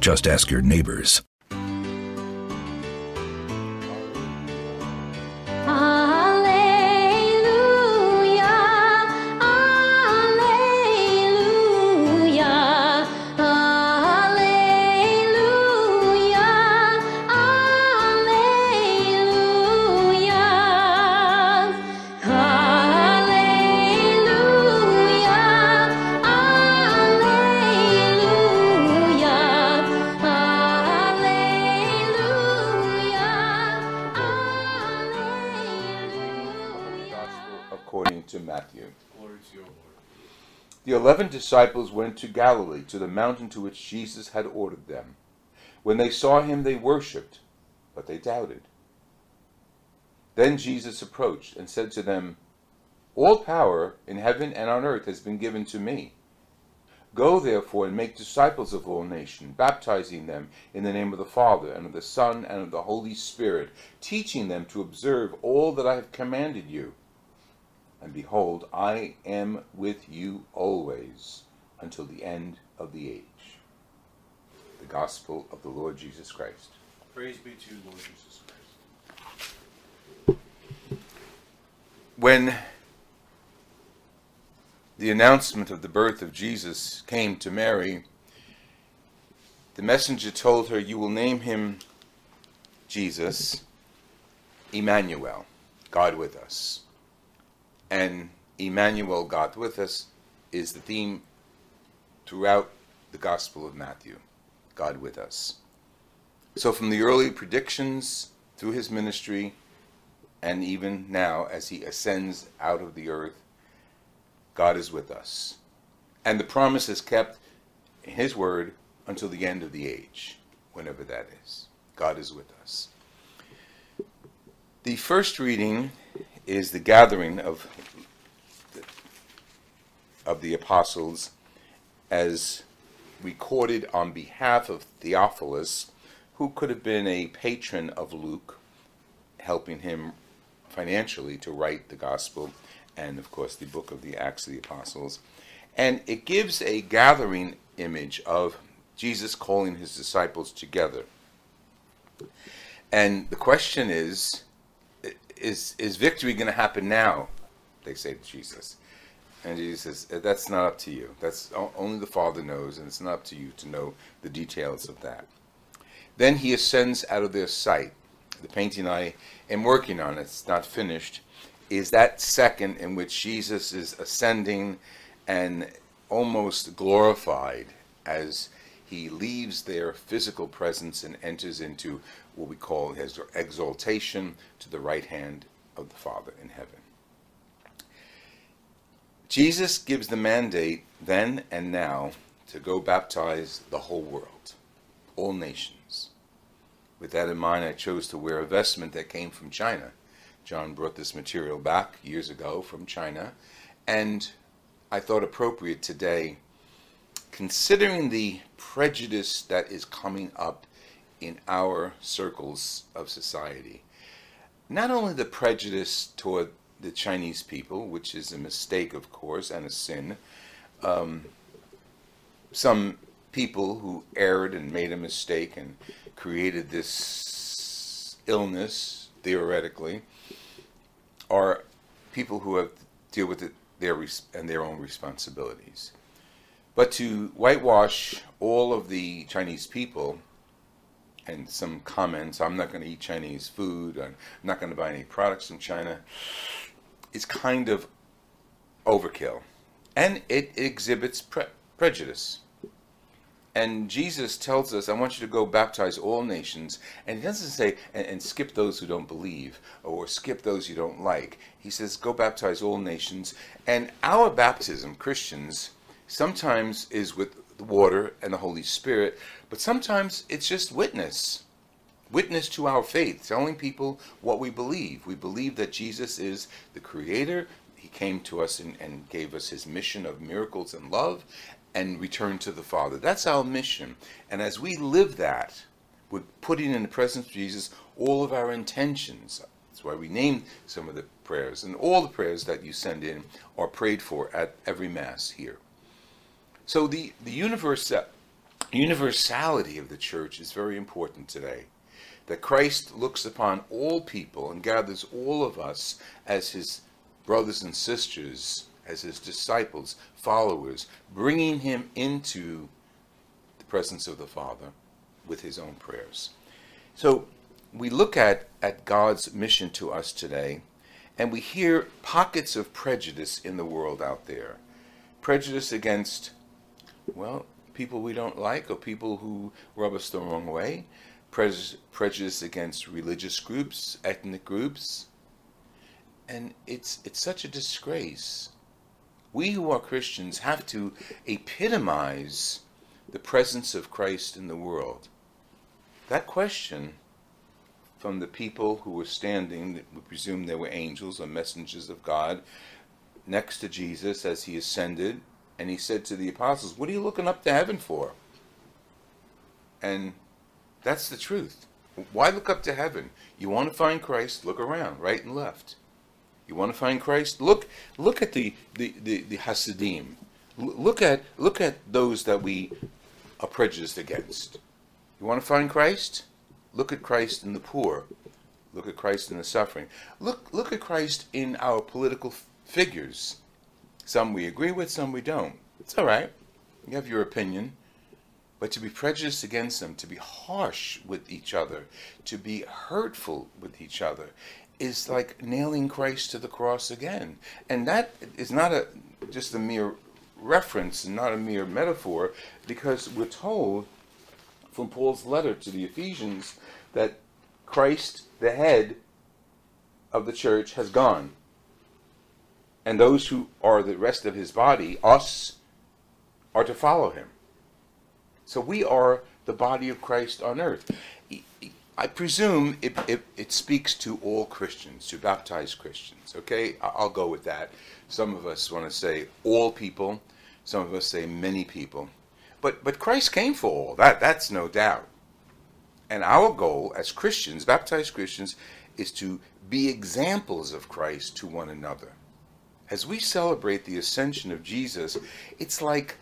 Just ask your neighbors. Matthew. The eleven disciples went to Galilee, to the mountain to which Jesus had ordered them. When they saw him, they worshipped, but they doubted. Then Jesus approached and said to them, All power in heaven and on earth has been given to me. Go therefore and make disciples of all nations, baptizing them in the name of the Father, and of the Son, and of the Holy Spirit, teaching them to observe all that I have commanded you. And behold, I am with you always until the end of the age. The Gospel of the Lord Jesus Christ. Praise be to you, Lord Jesus Christ. When the announcement of the birth of Jesus came to Mary, the messenger told her, You will name him Jesus, Emmanuel, God with us. And Emmanuel, God with us, is the theme throughout the Gospel of Matthew God with us. So, from the early predictions through his ministry, and even now as he ascends out of the earth, God is with us. And the promise is kept in his word until the end of the age, whenever that is. God is with us. The first reading is the gathering of the, of the apostles as recorded on behalf of Theophilus, who could have been a patron of Luke, helping him financially to write the gospel and, of course, the book of the Acts of the Apostles. And it gives a gathering image of Jesus calling his disciples together. And the question is is, is victory going to happen now? They say to Jesus. And Jesus says, uh, That's not up to you. That's only the Father knows, and it's not up to you to know the details of that. Then he ascends out of their sight. The painting I am working on, it's not finished, is that second in which Jesus is ascending and almost glorified as he leaves their physical presence and enters into what we call his exaltation to the right hand of the Father in heaven. Jesus gives the mandate then and now to go baptize the whole world, all nations. With that in mind, I chose to wear a vestment that came from China. John brought this material back years ago from China, and I thought appropriate today, considering the prejudice that is coming up in our circles of society. Not only the prejudice toward the Chinese people, which is a mistake, of course, and a sin. Um, some people who erred and made a mistake and created this illness, theoretically, are people who have to deal with it their and their own responsibilities. But to whitewash all of the Chinese people and some comments, I'm not going to eat Chinese food, I'm not going to buy any products from China, is kind of overkill. And it exhibits pre- prejudice. And Jesus tells us, I want you to go baptize all nations. And he doesn't say, and, and skip those who don't believe, or skip those you don't like. He says, go baptize all nations. And our baptism, Christians, sometimes is with the water and the Holy Spirit, but sometimes it's just witness. Witness to our faith, telling people what we believe. We believe that Jesus is the Creator. He came to us and, and gave us His mission of miracles and love and returned to the Father. That's our mission. And as we live that, we're putting in the presence of Jesus all of our intentions. That's why we named some of the prayers. And all the prayers that you send in are prayed for at every Mass here. So the, the universa- universality of the church is very important today. That Christ looks upon all people and gathers all of us as his brothers and sisters, as his disciples, followers, bringing him into the presence of the Father with his own prayers. So we look at, at God's mission to us today, and we hear pockets of prejudice in the world out there. Prejudice against, well, people we don't like or people who rub us the wrong way. Prej- prejudice against religious groups, ethnic groups. And it's, it's such a disgrace. We who are Christians have to epitomize the presence of Christ in the world. That question from the people who were standing, we presume they were angels or messengers of God, next to Jesus as he ascended, and he said to the apostles, What are you looking up to heaven for? And that's the truth. Why look up to heaven? You want to find Christ, look around, right and left. You want to find Christ? Look look at the the, the, the Hasidim. L- Look at look at those that we are prejudiced against. You want to find Christ? Look at Christ in the poor. Look at Christ in the suffering. Look look at Christ in our political figures. Some we agree with, some we don't. It's all right. You have your opinion. But to be prejudiced against them, to be harsh with each other, to be hurtful with each other, is like nailing Christ to the cross again. And that is not a just a mere reference not a mere metaphor, because we're told from Paul's letter to the Ephesians that Christ, the head of the church, has gone. And those who are the rest of his body, us, are to follow him. So we are the body of Christ on earth. I presume it, it, it speaks to all Christians, to baptized Christians. Okay, I'll go with that. Some of us want to say all people, some of us say many people. But, but Christ came for all, that, that's no doubt. And our goal as Christians, baptized Christians, is to be examples of Christ to one another. As we celebrate the ascension of Jesus, it's like,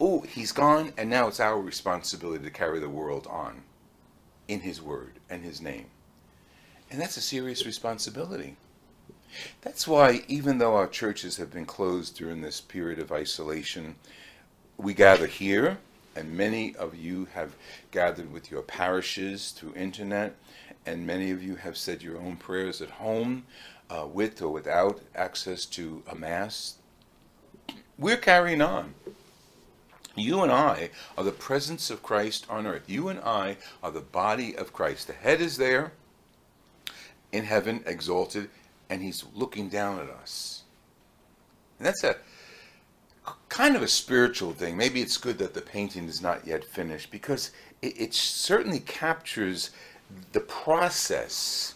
oh, he's gone, and now it's our responsibility to carry the world on in his word and his name. And that's a serious responsibility. That's why, even though our churches have been closed during this period of isolation, we gather here, and many of you have gathered with your parishes through internet, and many of you have said your own prayers at home, uh, with or without access to a mass. We're carrying on. You and I are the presence of Christ on earth. You and I are the body of Christ. The head is there in heaven, exalted, and he's looking down at us. And that's a kind of a spiritual thing. Maybe it's good that the painting is not yet finished because it, it certainly captures the process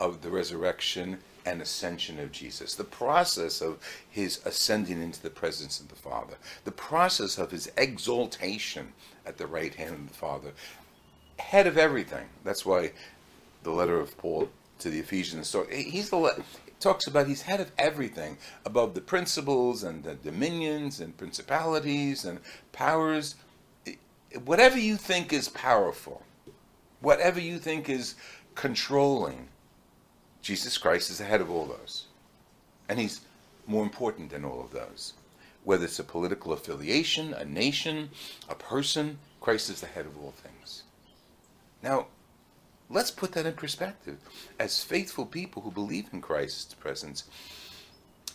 of the resurrection and ascension of Jesus, the process of his ascending into the presence of the Father, the process of his exaltation at the right hand of the Father, head of everything. That's why the letter of Paul to the Ephesians so he's the talks about he's head of everything above the principles and the dominions and principalities and powers whatever you think is powerful whatever you think is controlling Jesus Christ is ahead of all those. And he's more important than all of those. Whether it's a political affiliation a nation a person Christ is the head of all things. Now Let's put that in perspective. As faithful people who believe in Christ's presence,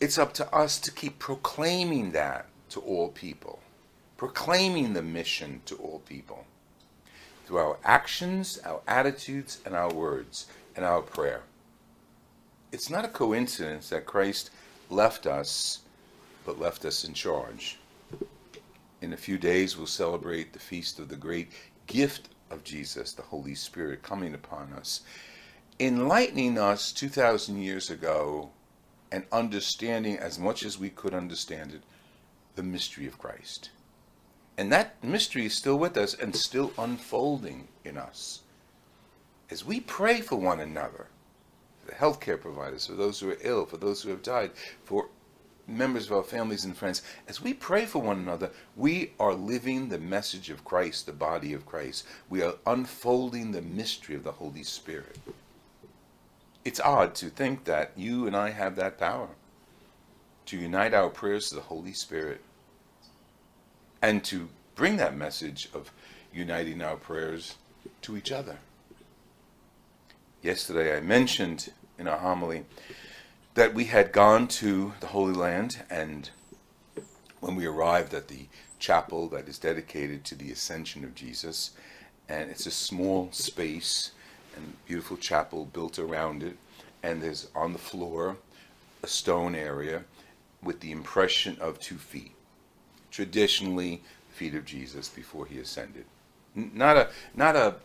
it's up to us to keep proclaiming that to all people, proclaiming the mission to all people. Through our actions, our attitudes, and our words, and our prayer. It's not a coincidence that Christ left us, but left us in charge. In a few days, we'll celebrate the feast of the great gift of Jesus, the Holy Spirit, coming upon us, enlightening us 2,000 years ago and understanding as much as we could understand it the mystery of Christ. And that mystery is still with us and still unfolding in us. As we pray for one another, the healthcare providers, for those who are ill, for those who have died, for members of our families and friends, as we pray for one another, we are living the message of Christ, the body of Christ. We are unfolding the mystery of the Holy Spirit. It's odd to think that you and I have that power to unite our prayers to the Holy Spirit and to bring that message of uniting our prayers to each other. Yesterday I mentioned in our homily that we had gone to the Holy Land, and when we arrived at the chapel that is dedicated to the ascension of Jesus, and it's a small space and beautiful chapel built around it, and there's on the floor a stone area with the impression of two feet. Traditionally, feet of Jesus before he ascended. N- Not a not a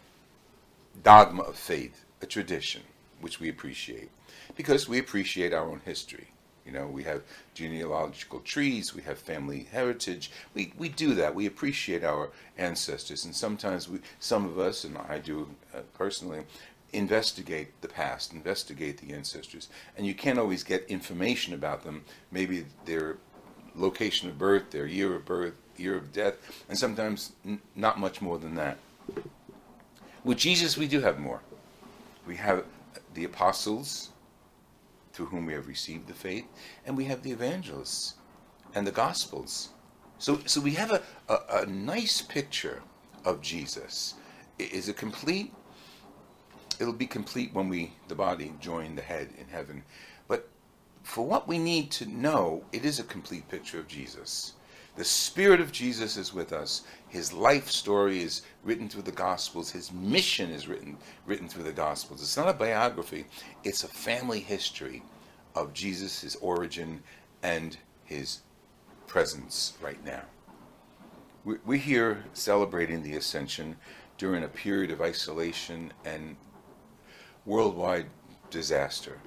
dogma of faith, a tradition which we appreciate because we appreciate our own history. You know, we have genealogical trees, we have family heritage. We, we do that. We appreciate our ancestors, and sometimes we, some of us, and I do uh, personally, investigate the past, investigate the ancestors, and you can't always get information about them. Maybe their location of birth, their year of birth, year of death, and sometimes not much more than that. With Jesus, we do have more. We have the apostles, through whom we have received the faith, and we have the evangelists and the gospels. So, so we have a, a, a nice picture of Jesus. Is it complete? It'll be complete when we, the body, join the head in heaven. But for what we need to know, it is a complete picture of Jesus. The Spirit of Jesus is with us. His life story is written through the Gospels. His mission is written written through the Gospels. It's not a biography. It's a family history of Jesus, his origin, and his presence right now. We- We're here celebrating the Ascension during a period of isolation and worldwide disaster.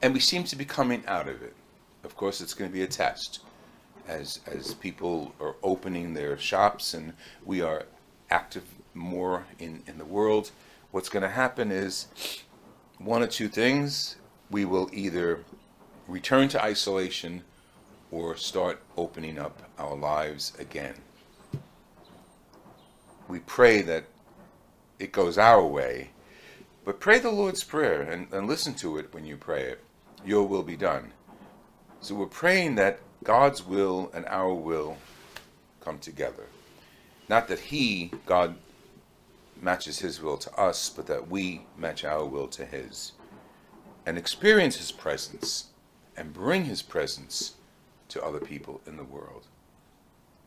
And we seem to be coming out of it. Of course, it's going to be a test as, as people are opening their shops and we are active more in, in the world. What's going to happen is one or two things. We will either return to isolation or start opening up our lives again. We pray that it goes our way, but pray the Lord's Prayer and, and listen to it when you pray it. Your will be done. So we're praying that God's will and our will come together. Not that He, God, matches His will to us, but that we match our will to His. And experience His presence and bring His presence to other people in the world.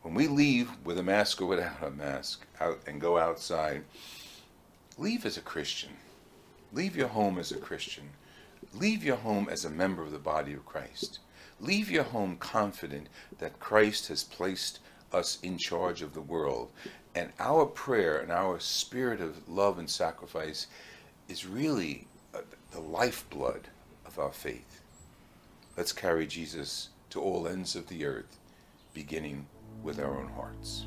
When we leave with a mask or without a mask out and go outside, leave as a Christian. Leave your home as a Christian. Leave your home as a member of the body of Christ. Leave your home confident that Christ has placed us in charge of the world. And our prayer and our spirit of love and sacrifice is really uh, the lifeblood of our faith. Let's carry Jesus to all ends of the earth, beginning with our own hearts.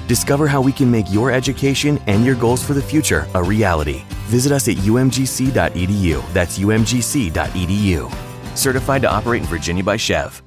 Discover how we can make your education and your goals for the future a reality. Visit us at umgc.edu. That's umgc.edu. Certified to operate in Virginia by SCHEV.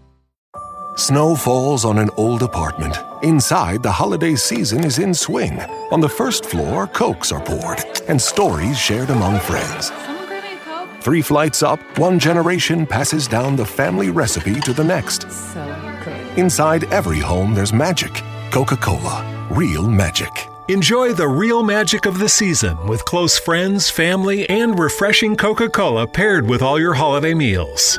Snow falls on an old apartment. Inside, the holiday season is in swing. On the first floor, cokes are poured and stories shared among friends. Someone grab me a Coke? Three flights up, one generation passes down the family recipe to the next. So good. Inside every home, there's magic. Coca Cola, real magic. Enjoy the real magic of the season with close friends, family, and refreshing Coca Cola paired with all your holiday meals.